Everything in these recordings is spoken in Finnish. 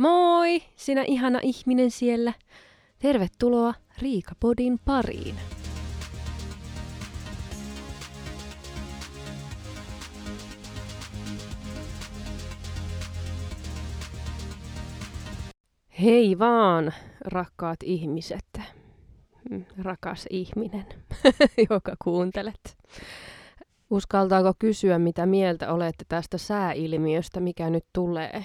Moi, sinä ihana ihminen siellä. Tervetuloa Riikapodin pariin. Hei vaan, rakkaat ihmiset. Mm, Rakas ihminen, joka kuuntelet. Uskaltaako kysyä, mitä mieltä olette tästä sääilmiöstä, mikä nyt tulee?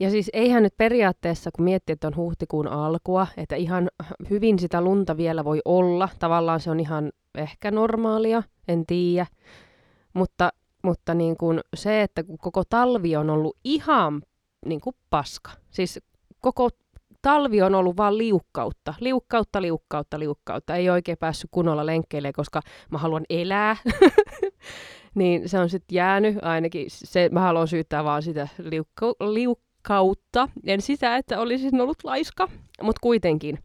Ja siis eihän nyt periaatteessa, kun miettii, että on huhtikuun alkua, että ihan hyvin sitä lunta vielä voi olla. Tavallaan se on ihan ehkä normaalia, en tiedä. Mutta, mutta niin kuin se, että koko talvi on ollut ihan niin kuin paska. Siis koko talvi on ollut vaan liukkautta. Liukkautta, liukkautta, liukkautta. Ei oikein päässyt kunnolla lenkkeille, koska mä haluan elää. niin se on sitten jäänyt ainakin. Se, mä haluan syyttää vaan sitä liukka, liukkautta. En sitä, että olisin ollut laiska, mutta kuitenkin.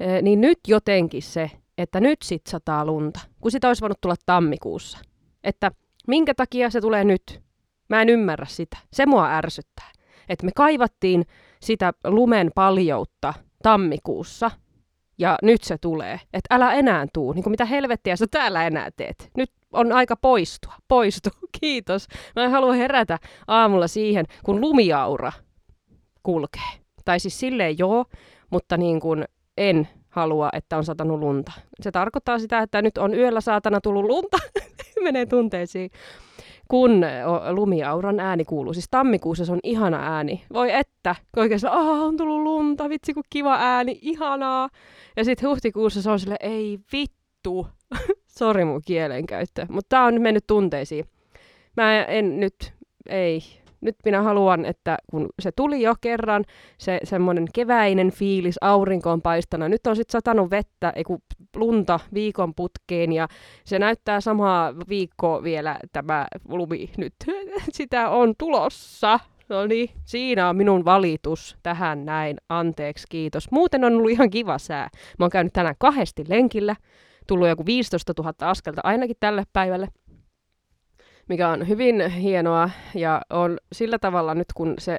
E, niin nyt jotenkin se, että nyt sit sataa lunta, kun sitä olisi voinut tulla tammikuussa. Että minkä takia se tulee nyt? Mä en ymmärrä sitä. Se mua ärsyttää. Että me kaivattiin sitä lumen paljoutta tammikuussa, ja nyt se tulee. Että älä enää tuu, niin kuin mitä helvettiä sä täällä enää teet. Nyt on aika poistua. Poistu. Kiitos. Mä en halua herätä aamulla siihen, kun lumiaura kulkee. Tai siis silleen joo, mutta niin kuin en halua, että on satanut lunta. Se tarkoittaa sitä, että nyt on yöllä saatana tullut lunta. Menee tunteisiin kun lumiauran ääni kuuluu. Siis tammikuussa se on ihana ääni. Voi että, kun oikein on tullut lunta, vitsi kun kiva ääni, ihanaa. Ja sitten huhtikuussa se on sille, ei vittu. Sori mun kielenkäyttö. Mutta tää on nyt mennyt tunteisiin. Mä en nyt, ei, nyt minä haluan, että kun se tuli jo kerran, se semmoinen keväinen fiilis, aurinko on paistana, nyt on sitten satanut vettä, ei lunta viikon putkeen ja se näyttää samaa viikkoa vielä tämä lumi nyt. Sitä on tulossa. No niin, siinä on minun valitus tähän näin. Anteeksi, kiitos. Muuten on ollut ihan kiva sää. Mä oon käynyt tänään kahdesti lenkillä. Tullut joku 15 000 askelta ainakin tälle päivälle mikä on hyvin hienoa ja on sillä tavalla nyt, kun se,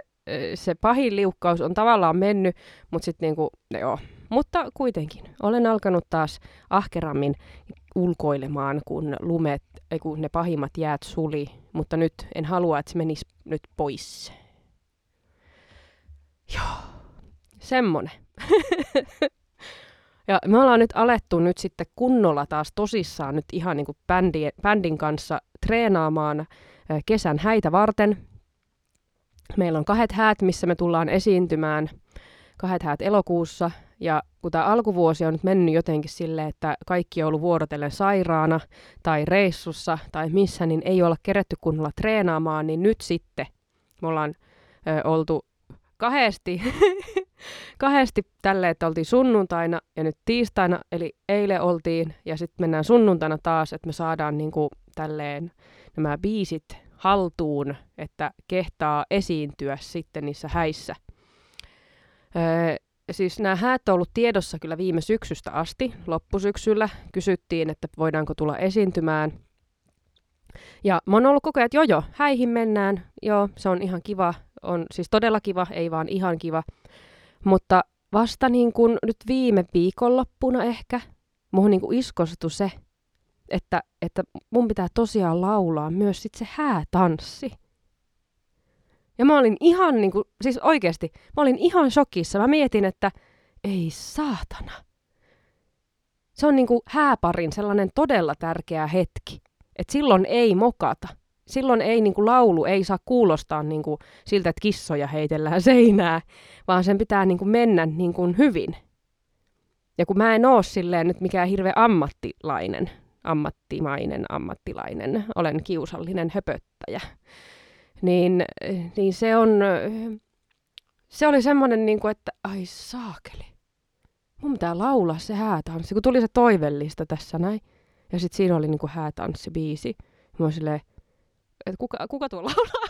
se pahin liukkaus on tavallaan mennyt, mutta sitten niinku, joo. Mutta kuitenkin, olen alkanut taas ahkerammin ulkoilemaan, kun lumet, kun ne pahimmat jäät suli, mutta nyt en halua, että se menisi nyt pois. Joo, semmonen. ja me ollaan nyt alettu nyt sitten kunnolla taas tosissaan nyt ihan niin kuin bändin, bändin kanssa treenaamaan kesän häitä varten. Meillä on kahdet häät, missä me tullaan esiintymään. Kahdet häät elokuussa. Ja kun tämä alkuvuosi on nyt mennyt jotenkin silleen, että kaikki on ollut vuorotellen sairaana tai reissussa tai missä, niin ei olla keretty kunnolla treenaamaan, niin nyt sitten me ollaan ö, oltu kahdesti, kahdesti tälle, että oltiin sunnuntaina ja nyt tiistaina, eli eilen oltiin ja sitten mennään sunnuntaina taas, että me saadaan niinku tälleen nämä biisit haltuun, että kehtaa esiintyä sitten niissä häissä. Öö, siis nämä häät on ollut tiedossa kyllä viime syksystä asti. Loppusyksyllä kysyttiin, että voidaanko tulla esiintymään. Ja mä oon ollut koko ajan, että joo joo, häihin mennään. Joo, se on ihan kiva. On siis todella kiva, ei vaan ihan kiva. Mutta vasta niin kuin nyt viime viikonloppuna ehkä, muuhun niin iskostui se, että, että mun pitää tosiaan laulaa myös sit se häätanssi. Ja mä olin ihan niin kuin, siis oikeasti, mä olin ihan shokissa. Mä mietin, että ei saatana. Se on niin kuin hääparin sellainen todella tärkeä hetki. Että silloin ei mokata. Silloin ei niin kuin laulu ei saa kuulostaa niin kuin siltä, että kissoja heitellään seinää, vaan sen pitää niin kuin mennä niin kuin hyvin. Ja kun mä en oo silleen nyt mikään hirveä ammattilainen, ammattimainen ammattilainen, olen kiusallinen höpöttäjä. Niin, niin se on, se oli semmoinen, niin kuin, että ai saakeli, mun pitää laulaa se häätanssi, kun tuli se toivellista tässä näin. Ja sitten siinä oli niin kuin häätanssibiisi. Mä silleen, että kuka, kuka tuo laulaa?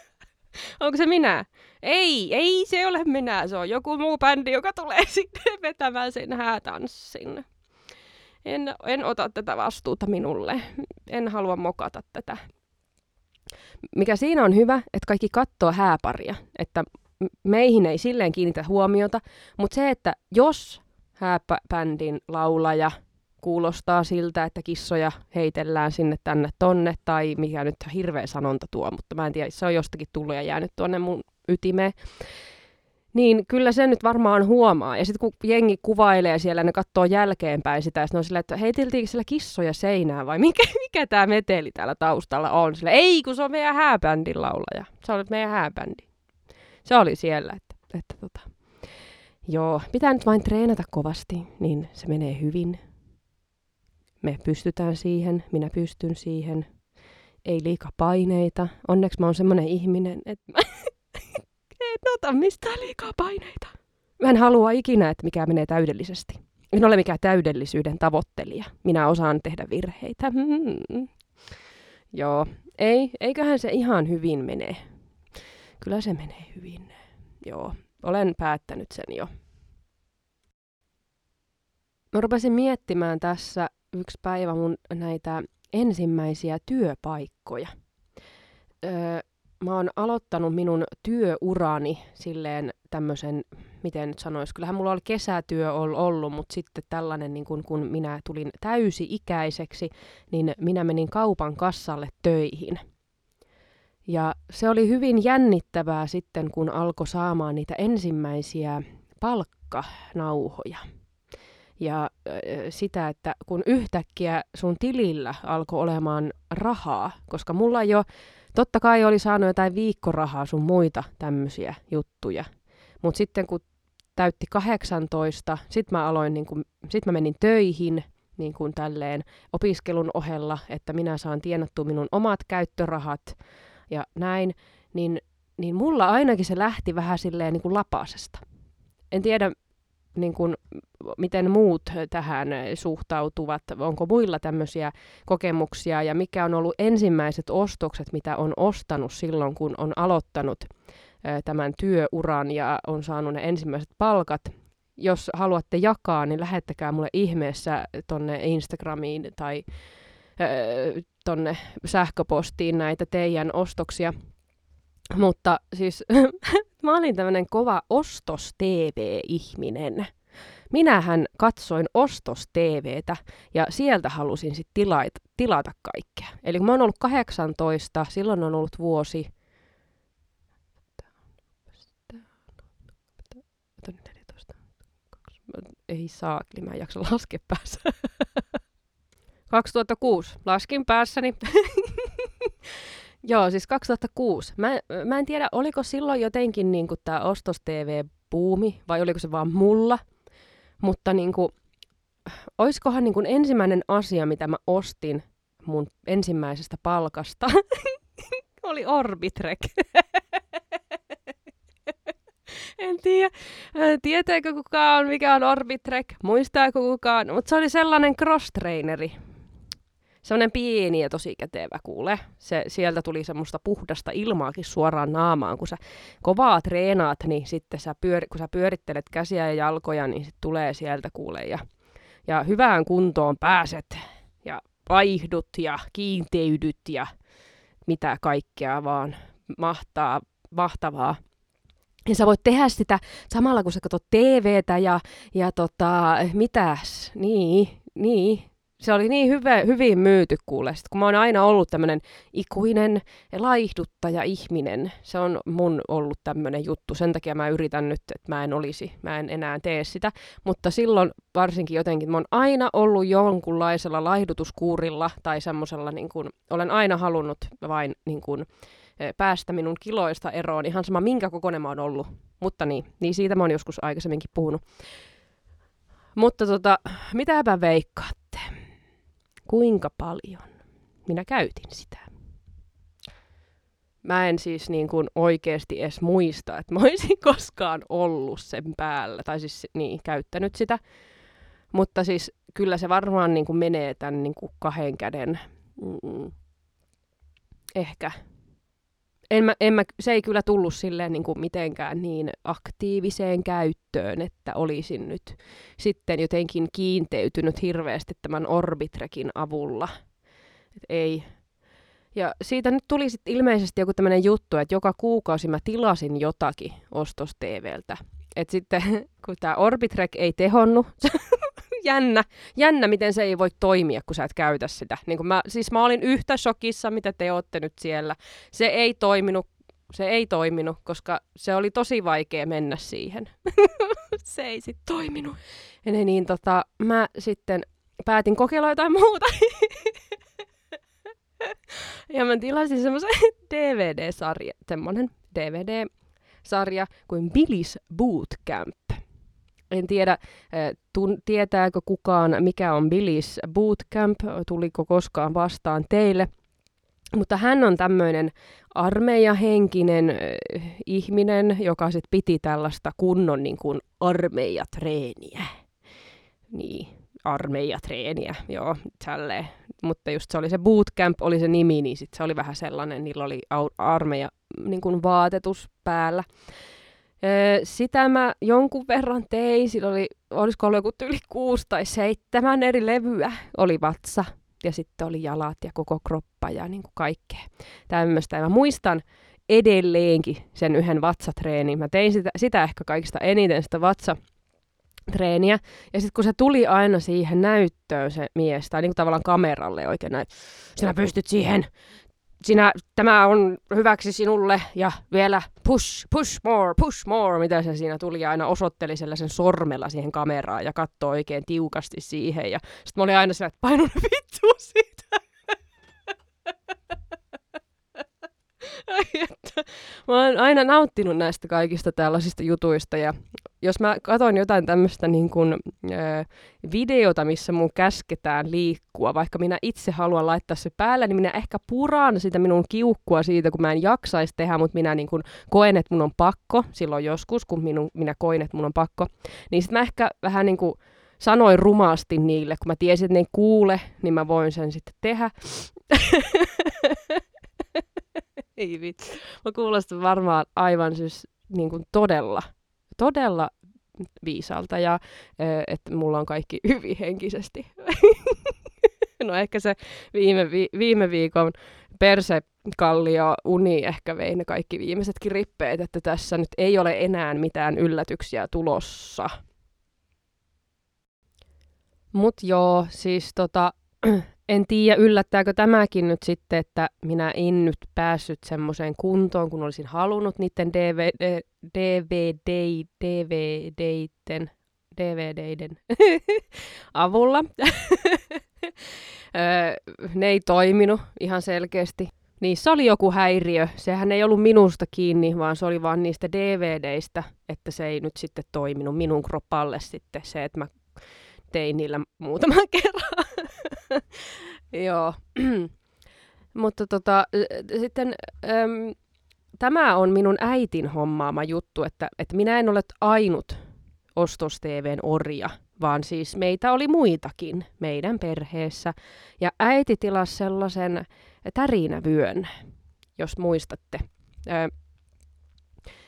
Onko se minä? Ei, ei se ole minä. Se on joku muu bändi, joka tulee sitten vetämään sen häätanssin en, en ota tätä vastuuta minulle. En halua mokata tätä. Mikä siinä on hyvä, että kaikki katsoo hääparia. Että meihin ei silleen kiinnitä huomiota, mutta se, että jos hääbändin laulaja kuulostaa siltä, että kissoja heitellään sinne tänne tonne, tai mikä nyt hirveä sanonta tuo, mutta mä en tiedä, se on jostakin tullut ja jäänyt tuonne mun ytimeen. Niin kyllä se nyt varmaan huomaa. Ja sitten kun jengi kuvailee siellä, ne katsoo jälkeenpäin sitä, ja ne on sillä, että heiteltiinkö siellä kissoja seinään vai mikä, mikä tämä meteli täällä taustalla on? Sillä, ei, kun se on meidän hääbändin laulaja. Se on meidän hääbändi. Se oli siellä, että, että tota. Joo, pitää nyt vain treenata kovasti, niin se menee hyvin. Me pystytään siihen, minä pystyn siihen. Ei liika paineita. Onneksi mä oon semmonen ihminen, että mä en ota mistään liikaa paineita. Mä en halua ikinä, että mikä menee täydellisesti. En ole mikään täydellisyyden tavoittelija. Minä osaan tehdä virheitä. Mm. Joo, ei, eiköhän se ihan hyvin mene. Kyllä se menee hyvin. Joo, olen päättänyt sen jo. Mä rupesin miettimään tässä yksi päivä mun näitä ensimmäisiä työpaikkoja. Öö, mä oon aloittanut minun työurani silleen tämmöisen, miten nyt sanoisi, kyllähän mulla oli kesätyö ollut, mutta sitten tällainen, niin kun, kun minä tulin täysi-ikäiseksi, niin minä menin kaupan kassalle töihin. Ja se oli hyvin jännittävää sitten, kun alkoi saamaan niitä ensimmäisiä palkkanauhoja. Ja sitä, että kun yhtäkkiä sun tilillä alkoi olemaan rahaa, koska mulla jo Totta kai oli saanut jotain viikkorahaa sun muita tämmöisiä juttuja. Mutta sitten kun täytti 18, sit mä aloin, niin kun, sit mä menin töihin niin kuin tälleen opiskelun ohella, että minä saan tienattua minun omat käyttörahat ja näin, niin, niin mulla ainakin se lähti vähän silleen niin kuin lapasesta. En tiedä, niin kuin, miten muut tähän suhtautuvat, onko muilla tämmöisiä kokemuksia ja mikä on ollut ensimmäiset ostokset, mitä on ostanut silloin, kun on aloittanut tämän työuran ja on saanut ne ensimmäiset palkat. Jos haluatte jakaa, niin lähettäkää mulle ihmeessä tonne Instagramiin tai tonne sähköpostiin näitä teidän ostoksia. Mutta siis mä olin tämmöinen kova ostos-TV-ihminen. Minähän katsoin ostos-TVtä ja sieltä halusin sitten tilata, tilata kaikkea. Eli kun mä oon ollut 18, silloin on ollut vuosi... Ei saa, mä en jaksa laskea päässä. 2006. Laskin päässäni. Joo, siis 2006. Mä, mä en tiedä, oliko silloin jotenkin niin tämä ostos-TV-buumi, vai oliko se vaan mulla. Mutta niin kuin, oiskohan niin kuin ensimmäinen asia, mitä mä ostin mun ensimmäisestä palkasta, oli Orbitrek. en tiedä, tietääkö kukaan, mikä on Orbitrek, muistaako kukaan, mutta se oli sellainen cross-traineri, Sellainen pieni ja tosi kätevä kuule. Se, sieltä tuli semmoista puhdasta ilmaakin suoraan naamaan. Kun sä kovaa treenaat, niin sitten sä pyör, kun sä pyörittelet käsiä ja jalkoja, niin sit tulee sieltä kuule. Ja, ja hyvään kuntoon pääset ja vaihdut ja kiinteydyt ja mitä kaikkea vaan mahtaa, mahtavaa. Ja sä voit tehdä sitä samalla, kun sä katsot TVtä ja, ja tota, mitäs, niin, niin, se oli niin hyvä, hyvin myyty kuule. Kun mä oon aina ollut tämmöinen ikuinen laihduttaja ihminen, se on mun ollut tämmöinen juttu. Sen takia mä yritän nyt, että mä en olisi, mä en enää tee sitä. Mutta silloin varsinkin jotenkin, mä oon aina ollut jonkunlaisella laihdutuskuurilla tai semmoisella, niin kuin, olen aina halunnut vain niin kuin, e, päästä minun kiloista eroon, ihan sama minkä kokoinen mä oon ollut. Mutta niin, niin siitä mä oon joskus aikaisemminkin puhunut. Mutta tota, mitäpä veikkaat? Kuinka paljon minä käytin sitä. Mä en siis niin kuin oikeasti edes muista, että mä olisin koskaan ollut sen päällä, tai siis niin, käyttänyt sitä. Mutta siis kyllä se varmaan niin kuin menee tämän niin kuin kahden käden mm, ehkä en mä, en mä, se ei kyllä tullut silleen niin kuin mitenkään niin aktiiviseen käyttöön, että olisin nyt sitten jotenkin kiinteytynyt hirveästi tämän Orbitrekin avulla. Et ei, Ja siitä nyt tuli sitten ilmeisesti joku tämmöinen juttu, että joka kuukausi mä tilasin jotakin ostos TVltä. Että sitten kun tämä Orbitrek ei tehonnut, jännä, jännä, miten se ei voi toimia, kun sä et käytä sitä. Niin kun mä, siis mä olin yhtä shokissa, mitä te olette nyt siellä. Se ei toiminut, se ei toiminut, koska se oli tosi vaikea mennä siihen. se ei sitten toiminut. Ja niin tota, mä sitten päätin kokeilla jotain muuta. ja mä tilasin semmoisen DVD-sarja, semmoinen DVD-sarja kuin Billy's Bootcamp. En tiedä, tun, tietääkö kukaan, mikä on Billy's Bootcamp, tuliko koskaan vastaan teille. Mutta hän on tämmöinen armeijahenkinen äh, ihminen, joka sit piti tällaista kunnon niin kuin armeijatreeniä. Niin, armeijatreeniä, joo, tälleen. Mutta just se oli se bootcamp, oli se nimi, niin sit se oli vähän sellainen, niillä oli armeija niin kuin vaatetus päällä. Sitä mä jonkun verran tein, sillä oli, olisiko ollut joku yli kuusi tai seitsemän eri levyä, oli vatsa ja sitten oli jalat ja koko kroppa ja niin kuin kaikkea tämmöistä. Ja mä muistan edelleenkin sen yhden vatsatreenin. Mä tein sitä, sitä ehkä kaikista eniten, sitä vatsatreeniä. Ja sitten kun se tuli aina siihen näyttöön se mies, tai niin kuin tavallaan kameralle oikein näin, sinä pystyt siihen sinä, tämä on hyväksi sinulle ja vielä push, push more, push more, mitä se siinä tuli ja aina osoitteli sellaisen sormella siihen kameraan ja katsoi oikein tiukasti siihen ja sitten mä olin aina sillä, että painun vittu siitä. Ai että, mä oon aina nauttinut näistä kaikista tällaisista jutuista ja jos mä katson jotain tämmöistä niin kuin, äh, videota, missä mun käsketään liikkua, vaikka minä itse haluan laittaa se päälle, niin minä ehkä puran sitä minun kiukkua siitä, kun mä en jaksaisi tehdä, mutta minä niin kuin koen, että mun on pakko, silloin joskus, kun minun, minä koin, että mun on pakko, niin sitten mä ehkä vähän niin kuin sanoin rumasti niille, kun mä tiesin, että ne ei kuule, niin mä voin sen sitten tehdä. ei vitsi. Mä kuulostan varmaan aivan siis niin kuin todella todella viisalta ja että mulla on kaikki hyvin henkisesti. no ehkä se viime, vi- viime viikon persekallio uni ehkä vei ne kaikki viimeisetkin rippeet, että tässä nyt ei ole enää mitään yllätyksiä tulossa. Mut joo, siis tota, en tiedä, yllättääkö tämäkin nyt sitten, että minä en nyt päässyt semmoiseen kuntoon, kun olisin halunnut niiden DVD, DVD, DVDiden, avulla. ne ei toiminut ihan selkeästi. Niissä oli joku häiriö. Sehän ei ollut minusta kiinni, vaan se oli vain niistä DVDistä, että se ei nyt sitten toiminut minun kroppalle sitten se, että mä tein niillä muutaman kerran. Joo. Mutta tota, sitten äm, tämä on minun äitin hommaama juttu, että, että minä en ole ainut ostos TVn orja, vaan siis meitä oli muitakin meidän perheessä. Ja äiti tilasi sellaisen tärinävyön, jos muistatte. Ö,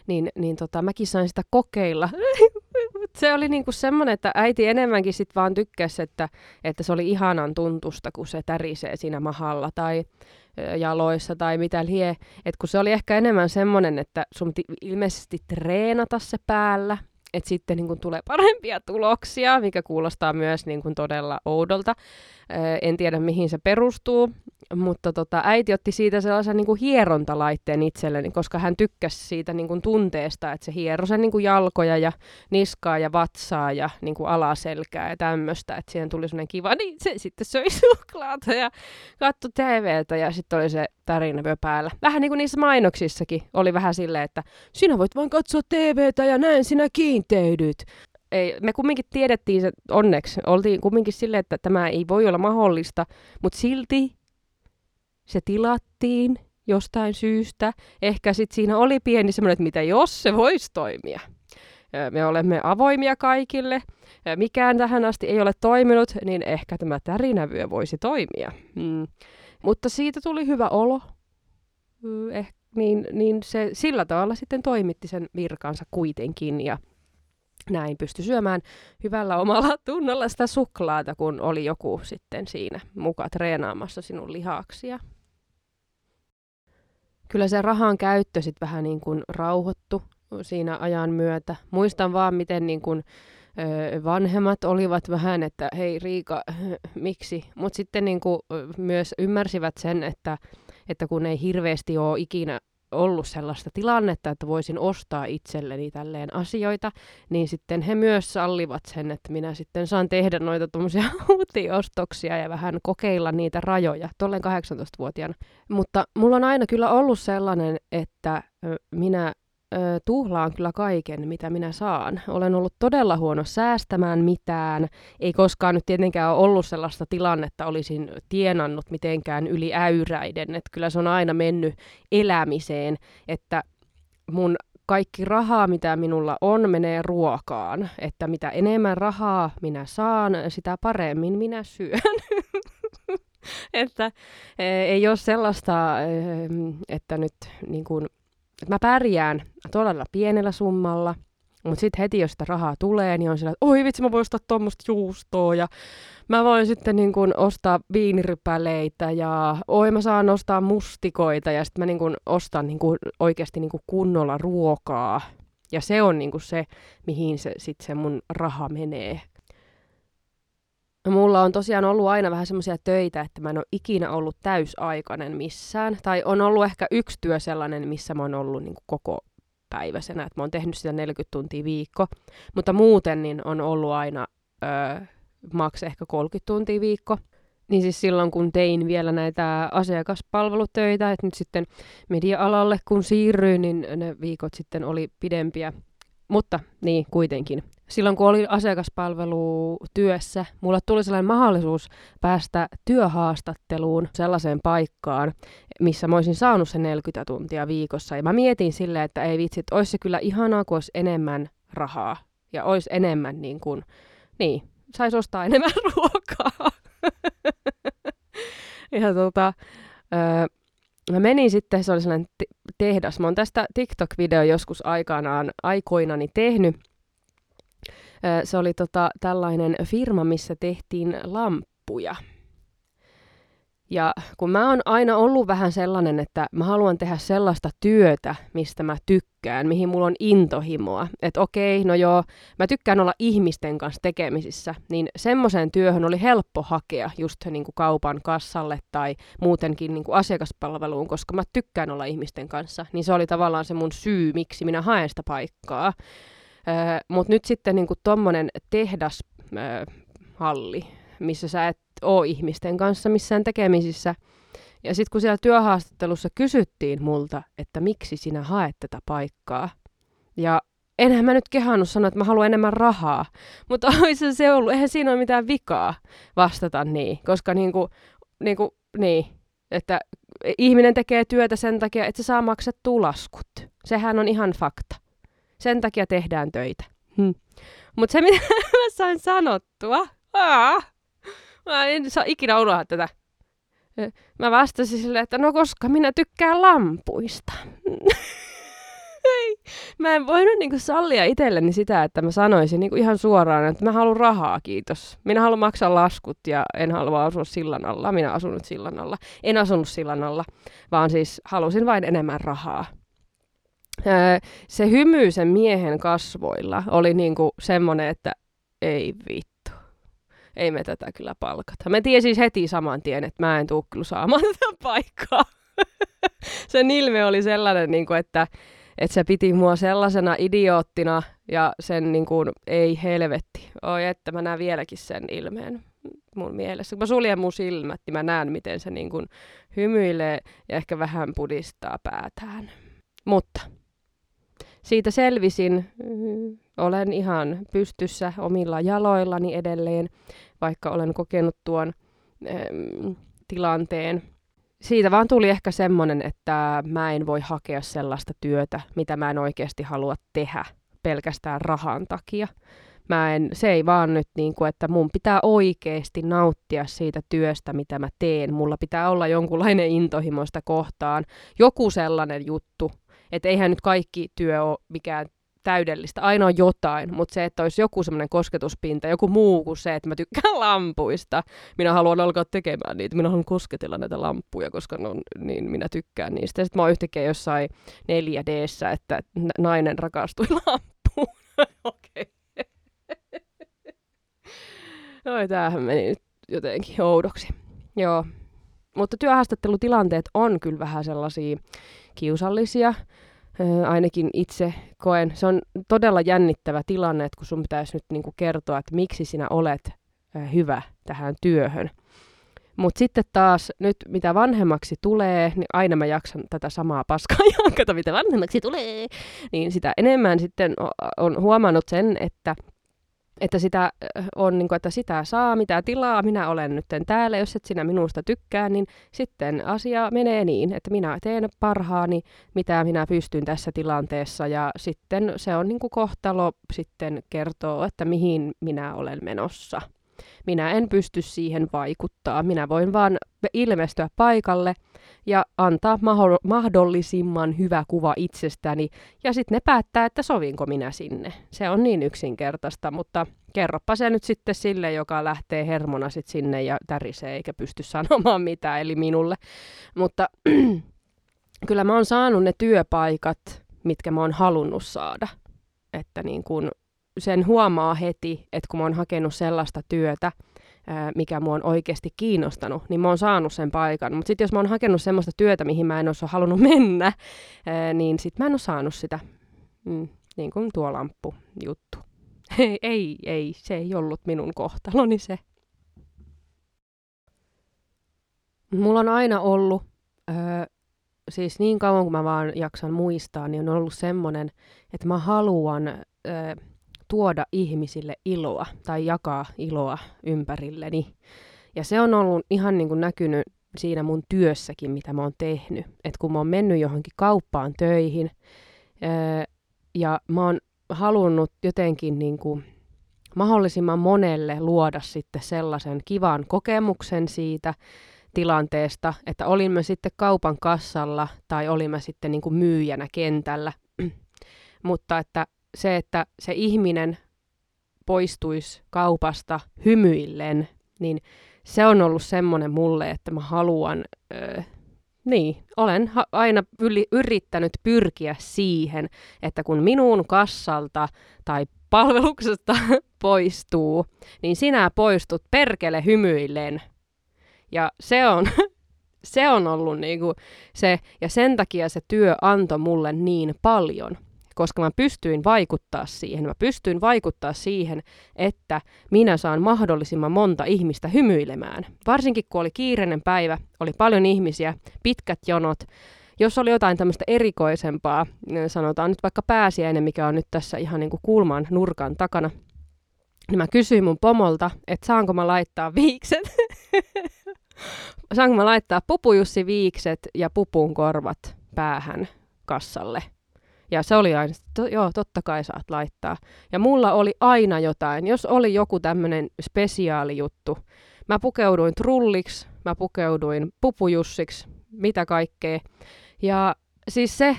niin, niin tota, mäkin sain sitä kokeilla. se oli niinku semmoinen, että äiti enemmänkin sit vaan tykkäsi, että, että se oli ihanan tuntusta, kun se tärisee siinä mahalla tai jaloissa tai mitä lie. Et kun se oli ehkä enemmän semmoinen, että sun ilmeisesti treenata se päällä, että sitten niin kun tulee parempia tuloksia, mikä kuulostaa myös niin kun todella oudolta. En tiedä, mihin se perustuu, mutta tota, äiti otti siitä sellaisen niin kuin hierontalaitteen itselleni, koska hän tykkäsi siitä niin kuin tunteesta, että se hiero sen niin kuin jalkoja ja niskaa ja vatsaa ja niin kuin alaselkää ja tämmöistä, että siihen tuli sellainen kiva, niin se sitten söi suklaata ja katsoi TVtä ja sitten oli se tarina päällä. Vähän niin kuin niissä mainoksissakin oli vähän silleen, että sinä voit vain katsoa TVtä ja näin sinä kiinteydyt ei, me kumminkin tiedettiin se onneksi, oltiin kumminkin silleen, että tämä ei voi olla mahdollista, mutta silti se tilattiin jostain syystä. Ehkä sitten siinä oli pieni semmoinen, että mitä jos se voisi toimia. Me olemme avoimia kaikille. Mikään tähän asti ei ole toiminut, niin ehkä tämä tärinävyö voisi toimia. Mm. Mutta siitä tuli hyvä olo. Eh, niin, niin se sillä tavalla sitten toimitti sen virkansa kuitenkin ja näin pystyi syömään hyvällä omalla tunnolla sitä suklaata, kun oli joku sitten siinä muka treenaamassa sinun lihaksia. kyllä se rahan käyttö sitten vähän niin kuin rauhoittu siinä ajan myötä. Muistan vaan, miten niin kuin, vanhemmat olivat vähän, että hei Riika, miksi? Mutta sitten niin kuin, myös ymmärsivät sen, että, että kun ei hirveästi ole ikinä ollut sellaista tilannetta, että voisin ostaa itselleni tälleen asioita, niin sitten he myös sallivat sen, että minä sitten saan tehdä noita tuommoisia huutiostoksia ja vähän kokeilla niitä rajoja, tolleen 18-vuotiaana. Mutta mulla on aina kyllä ollut sellainen, että minä ö, tuhlaan kyllä kaiken, mitä minä saan. Olen ollut todella huono säästämään mitään. Ei koskaan nyt tietenkään ole ollut sellaista tilannetta, olisin tienannut mitenkään yli äyräiden. Että kyllä se on aina mennyt elämiseen, että mun kaikki rahaa, mitä minulla on, menee ruokaan. Että mitä enemmän rahaa minä saan, sitä paremmin minä syön. että e, ei ole sellaista, että nyt niin kuin, että mä pärjään todella pienellä summalla, mutta sitten heti, jos sitä rahaa tulee, niin on sillä, että oi vitsi, mä voin ostaa tuommoista juustoa ja mä voin sitten niin kun ostaa viinirypäleitä ja oi mä saan ostaa mustikoita ja sitten mä niin kun ostan niin kun oikeasti niin kun kunnolla ruokaa. Ja se on niin kun se, mihin se, sit se mun raha menee. Mulla on tosiaan ollut aina vähän semmoisia töitä, että mä en ole ikinä ollut täysaikainen missään. Tai on ollut ehkä yksi työ sellainen, missä mä oon ollut niin koko päiväisenä, että mä oon tehnyt sitä 40 tuntia viikko. Mutta muuten niin on ollut aina öö, maks ehkä 30 tuntia viikko. Niin siis silloin, kun tein vielä näitä asiakaspalvelutöitä, että nyt sitten media-alalle kun siirryin, niin ne viikot sitten oli pidempiä. Mutta niin, kuitenkin silloin kun olin asiakaspalvelutyössä, mulle tuli sellainen mahdollisuus päästä työhaastatteluun sellaiseen paikkaan, missä mä olisin saanut sen 40 tuntia viikossa. Ja mä mietin silleen, että ei vitsi, että olisi se kyllä ihanaa, kun olisi enemmän rahaa ja olisi enemmän niin kuin, niin, saisi ostaa enemmän ruokaa. ja tota, öö, mä menin sitten, se oli sellainen tehdas. Mä oon tästä TikTok-video joskus aikanaan aikoinani tehnyt, se oli tota, tällainen firma, missä tehtiin lamppuja. Ja kun mä oon aina ollut vähän sellainen, että mä haluan tehdä sellaista työtä, mistä mä tykkään, mihin mulla on intohimoa. Että okei, no joo, mä tykkään olla ihmisten kanssa tekemisissä, niin semmoiseen työhön oli helppo hakea just niin kuin kaupan kassalle tai muutenkin niin kuin asiakaspalveluun, koska mä tykkään olla ihmisten kanssa. Niin se oli tavallaan se mun syy, miksi minä haen sitä paikkaa. Mutta nyt sitten niin tuommoinen tehdashalli, missä sä et ole ihmisten kanssa missään tekemisissä. Ja sitten kun siellä työhaastattelussa kysyttiin multa, että miksi sinä haet tätä paikkaa. Ja enhän mä nyt kehannut sanoa, että mä haluan enemmän rahaa. Mutta olisi se ollut, eihän siinä ole mitään vikaa vastata niin. Koska niinku, niinku, niin, että ihminen tekee työtä sen takia, että se saa maksettua laskut. Sehän on ihan fakta. Sen takia tehdään töitä. Hm. Mutta se, mitä mä sain sanottua, aa, mä en saa ikinä unohtaa tätä. Mä vastasin sille, että no koska minä tykkään lampuista. Ei. Mä en voinut niinku sallia itselleni sitä, että mä sanoisin niinku ihan suoraan, että mä haluan rahaa, kiitos. Minä haluan maksaa laskut ja en halua asua sillan alla. Minä asun nyt sillan alla. En asunut sillan alla, vaan siis halusin vain enemmän rahaa se hymy sen miehen kasvoilla oli niinku semmoinen, että ei vittu. Ei me tätä kyllä palkata. Me tiesin siis heti saman tien, että mä en tuu kyllä saamaan tätä paikkaa. sen ilme oli sellainen, niinku, että, että se piti mua sellaisena idioottina ja sen niin kuin, ei helvetti. Oi, että mä näen vieläkin sen ilmeen mun mielessä. Kun mä suljen mun silmät, niin mä näen, miten se niin kuin, hymyilee ja ehkä vähän pudistaa päätään. Mutta siitä selvisin. Olen ihan pystyssä omilla jaloillani edelleen, vaikka olen kokenut tuon ähm, tilanteen. Siitä vaan tuli ehkä semmoinen, että mä en voi hakea sellaista työtä, mitä mä en oikeasti halua tehdä pelkästään rahan takia. Mä en, se ei vaan nyt niin kuin, että mun pitää oikeasti nauttia siitä työstä, mitä mä teen. Mulla pitää olla jonkunlainen intohimoista kohtaan. Joku sellainen juttu, että eihän nyt kaikki työ ole mikään täydellistä, aina on jotain, mutta se, että olisi joku semmoinen kosketuspinta, joku muu kuin se, että mä tykkään lampuista. Minä haluan alkaa tekemään niitä, minä haluan kosketella näitä lampuja, koska no, niin minä tykkään niistä. Sitten mä oon yhtäkkiä jossain 4 d että nainen rakastui lampuun. Okei. Oi, tämähän meni nyt jotenkin oudoksi. Joo. Mutta työhaastattelutilanteet on kyllä vähän sellaisia kiusallisia ainakin itse koen. Se on todella jännittävä tilanne, että kun sun pitäisi nyt niinku kertoa, että miksi sinä olet hyvä tähän työhön. Mutta sitten taas nyt mitä vanhemmaksi tulee, niin aina mä jaksan tätä samaa paskaa jankata, mitä vanhemmaksi tulee, niin sitä enemmän sitten on huomannut sen, että että sitä on, niin kuin, että sitä saa, mitä tilaa, minä olen nyt täällä, jos et sinä minusta tykkää, niin sitten asia menee niin, että minä teen parhaani, mitä minä pystyn tässä tilanteessa, ja sitten se on niin kuin kohtalo sitten kertoo, että mihin minä olen menossa. Minä en pysty siihen vaikuttaa, minä voin vaan ilmestyä paikalle ja antaa mahdollisimman hyvä kuva itsestäni. Ja sitten ne päättää, että sovinko minä sinne. Se on niin yksinkertaista, mutta kerropa se nyt sitten sille, joka lähtee hermona sit sinne ja tärisee eikä pysty sanomaan mitään, eli minulle. Mutta kyllä mä oon saanut ne työpaikat, mitkä mä oon halunnut saada. Että niin kun sen huomaa heti, että kun mä oon hakenut sellaista työtä, mikä mua on oikeasti kiinnostanut, niin mä oon saanut sen paikan. Mutta sitten jos mä oon hakenut semmoista työtä, mihin mä en olisi halunnut mennä, niin sitten mä en ole saanut sitä. Mm, niin kuin tuo lamppu juttu. ei, ei, ei, se ei ollut minun kohtaloni se. Mulla on aina ollut, öö, siis niin kauan kuin mä vaan jaksan muistaa, niin on ollut semmoinen, että mä haluan öö, tuoda ihmisille iloa tai jakaa iloa ympärilleni. Ja se on ollut ihan niin kuin näkynyt siinä mun työssäkin, mitä mä oon tehnyt. Että kun mä oon mennyt johonkin kauppaan töihin ää, ja mä oon halunnut jotenkin niin kuin mahdollisimman monelle luoda sitten sellaisen kivan kokemuksen siitä tilanteesta, että olin mä sitten kaupan kassalla tai olin mä sitten niin kuin myyjänä kentällä, mutta että se, että se ihminen poistuisi kaupasta hymyillen, niin se on ollut semmoinen mulle, että mä haluan, öö, niin, olen ha- aina yli, yrittänyt pyrkiä siihen, että kun minun kassalta tai palveluksesta poistuu, niin sinä poistut perkele hymyillen. Ja se on, se on ollut niinku se, ja sen takia se työ antoi mulle niin paljon koska mä pystyin vaikuttaa siihen. Mä pystyin vaikuttaa siihen, että minä saan mahdollisimman monta ihmistä hymyilemään. Varsinkin kun oli kiireinen päivä, oli paljon ihmisiä, pitkät jonot. Jos oli jotain tämmöistä erikoisempaa, niin sanotaan nyt vaikka pääsiäinen, mikä on nyt tässä ihan niin kuin kulman nurkan takana, niin mä kysyin mun pomolta, että saanko mä laittaa viikset. saanko mä laittaa pupujussi viikset ja pupun korvat päähän kassalle. Ja se oli aina, to, joo, totta kai saat laittaa. Ja mulla oli aina jotain. Jos oli joku tämmöinen spesiaalijuttu, mä pukeuduin trulliksi, mä pukeuduin pupujussiksi, mitä kaikkea. Ja siis se,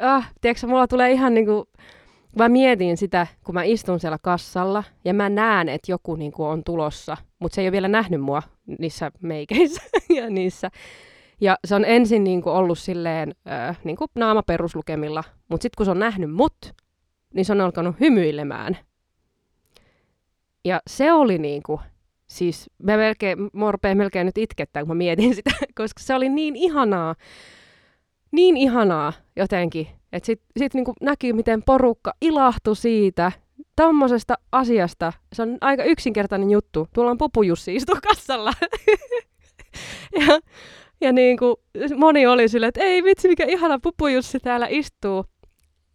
ah, tiedätkö, mulla tulee ihan niinku, mä mietin sitä, kun mä istun siellä kassalla ja mä näen, että joku niinku on tulossa, mutta se ei ole vielä nähnyt mua niissä meikeissä ja niissä ja se on ensin niin kuin ollut silleen äh, niin kuin naama peruslukemilla, mutta sitten kun se on nähnyt mut, niin se on alkanut hymyilemään. Ja se oli niin kuin, siis mä melkein, morpeen melkein nyt itkettää, kun mä mietin sitä, koska se oli niin ihanaa, niin ihanaa jotenkin, että sitten sit niinku näkyy, miten porukka ilahtui siitä, tommosesta asiasta. Se on aika yksinkertainen juttu. Tuolla on pupujussi istuu kassalla. ja ja niin kuin, moni oli silleen, että ei vitsi, mikä ihana pupujussi täällä istuu.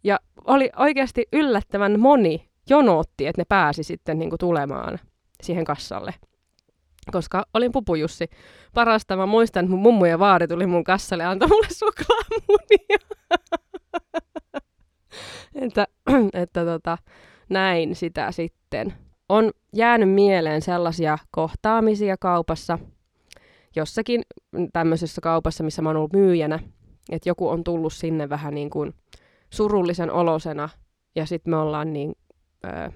Ja oli oikeasti yllättävän moni jonotti, että ne pääsi sitten niin kuin tulemaan siihen kassalle. Koska olin pupujussi. Parasta mä muistan, että mun mummu ja vaari tuli mun kassalle ja antoi mulle suklaamunia. että että tota, näin sitä sitten. On jäänyt mieleen sellaisia kohtaamisia kaupassa, jossakin tämmöisessä kaupassa, missä mä oon ollut myyjänä, että joku on tullut sinne vähän niin kuin surullisen olosena Ja sitten me ollaan niin, ö,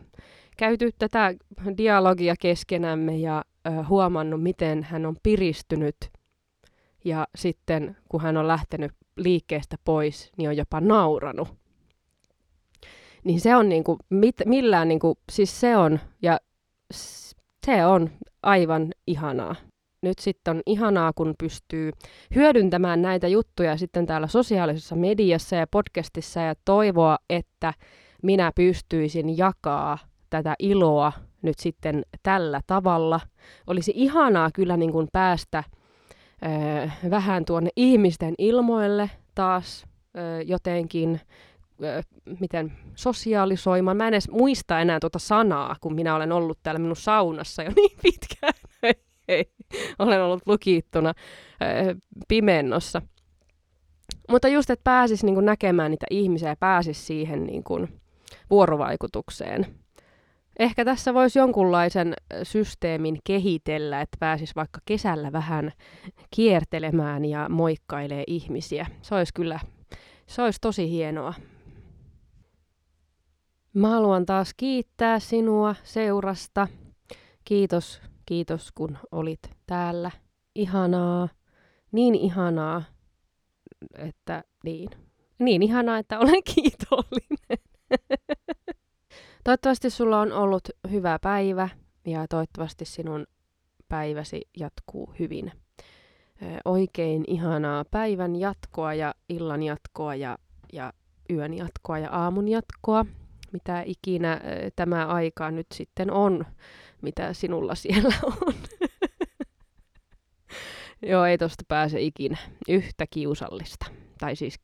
käyty tätä dialogia keskenämme ja ö, huomannut, miten hän on piristynyt. Ja sitten kun hän on lähtenyt liikkeestä pois, niin on jopa nauranut. Niin se on niinku, mit, millään niinku, siis se on, ja se on aivan ihanaa. Nyt sitten on ihanaa, kun pystyy hyödyntämään näitä juttuja sitten täällä sosiaalisessa mediassa ja podcastissa ja toivoa, että minä pystyisin jakaa tätä iloa nyt sitten tällä tavalla. Olisi ihanaa kyllä niin kuin päästä ö, vähän tuonne ihmisten ilmoille taas ö, jotenkin, miten sosiaalisoimaan. Mä en edes muista enää tuota sanaa, kun minä olen ollut täällä minun saunassa jo niin pitkään. Ei, olen ollut lukittuna ö, pimennossa. Mutta just, että pääsis niin näkemään niitä ihmisiä ja pääsis siihen niin kuin vuorovaikutukseen. Ehkä tässä voisi jonkunlaisen systeemin kehitellä, että pääsis vaikka kesällä vähän kiertelemään ja moikkailee ihmisiä. Se olisi kyllä, se olisi tosi hienoa. Mä haluan taas kiittää sinua seurasta. Kiitos, kiitos kun olit täällä. Ihanaa, niin ihanaa, että niin. Niin ihanaa, että olen kiitollinen. Toivottavasti sulla on ollut hyvä päivä ja toivottavasti sinun päiväsi jatkuu hyvin. Oikein ihanaa päivän jatkoa ja illan jatkoa ja, ja yön jatkoa ja aamun jatkoa. Mitä ikinä tämä aika nyt sitten on, mitä sinulla siellä on. Joo, ei tosta pääse ikinä yhtä kiusallista. Tai siis,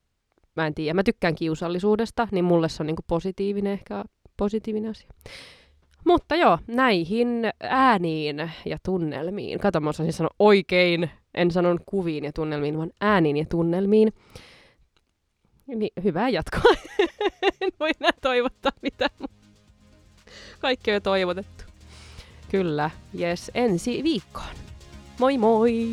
mä en tiedä, mä tykkään kiusallisuudesta, niin mulle se on niinku positiivinen ehkä positiivinen asia. Mutta joo, näihin ääniin ja tunnelmiin. Kato, mä osasin sanoa oikein. En sanonut kuviin ja tunnelmiin, vaan ääniin ja tunnelmiin. Niin, hyvää jatkoa. en voi enää toivottaa mitään. Kaikki on jo toivotettu. Kyllä, yes, ensi viikkoon. Moi moi!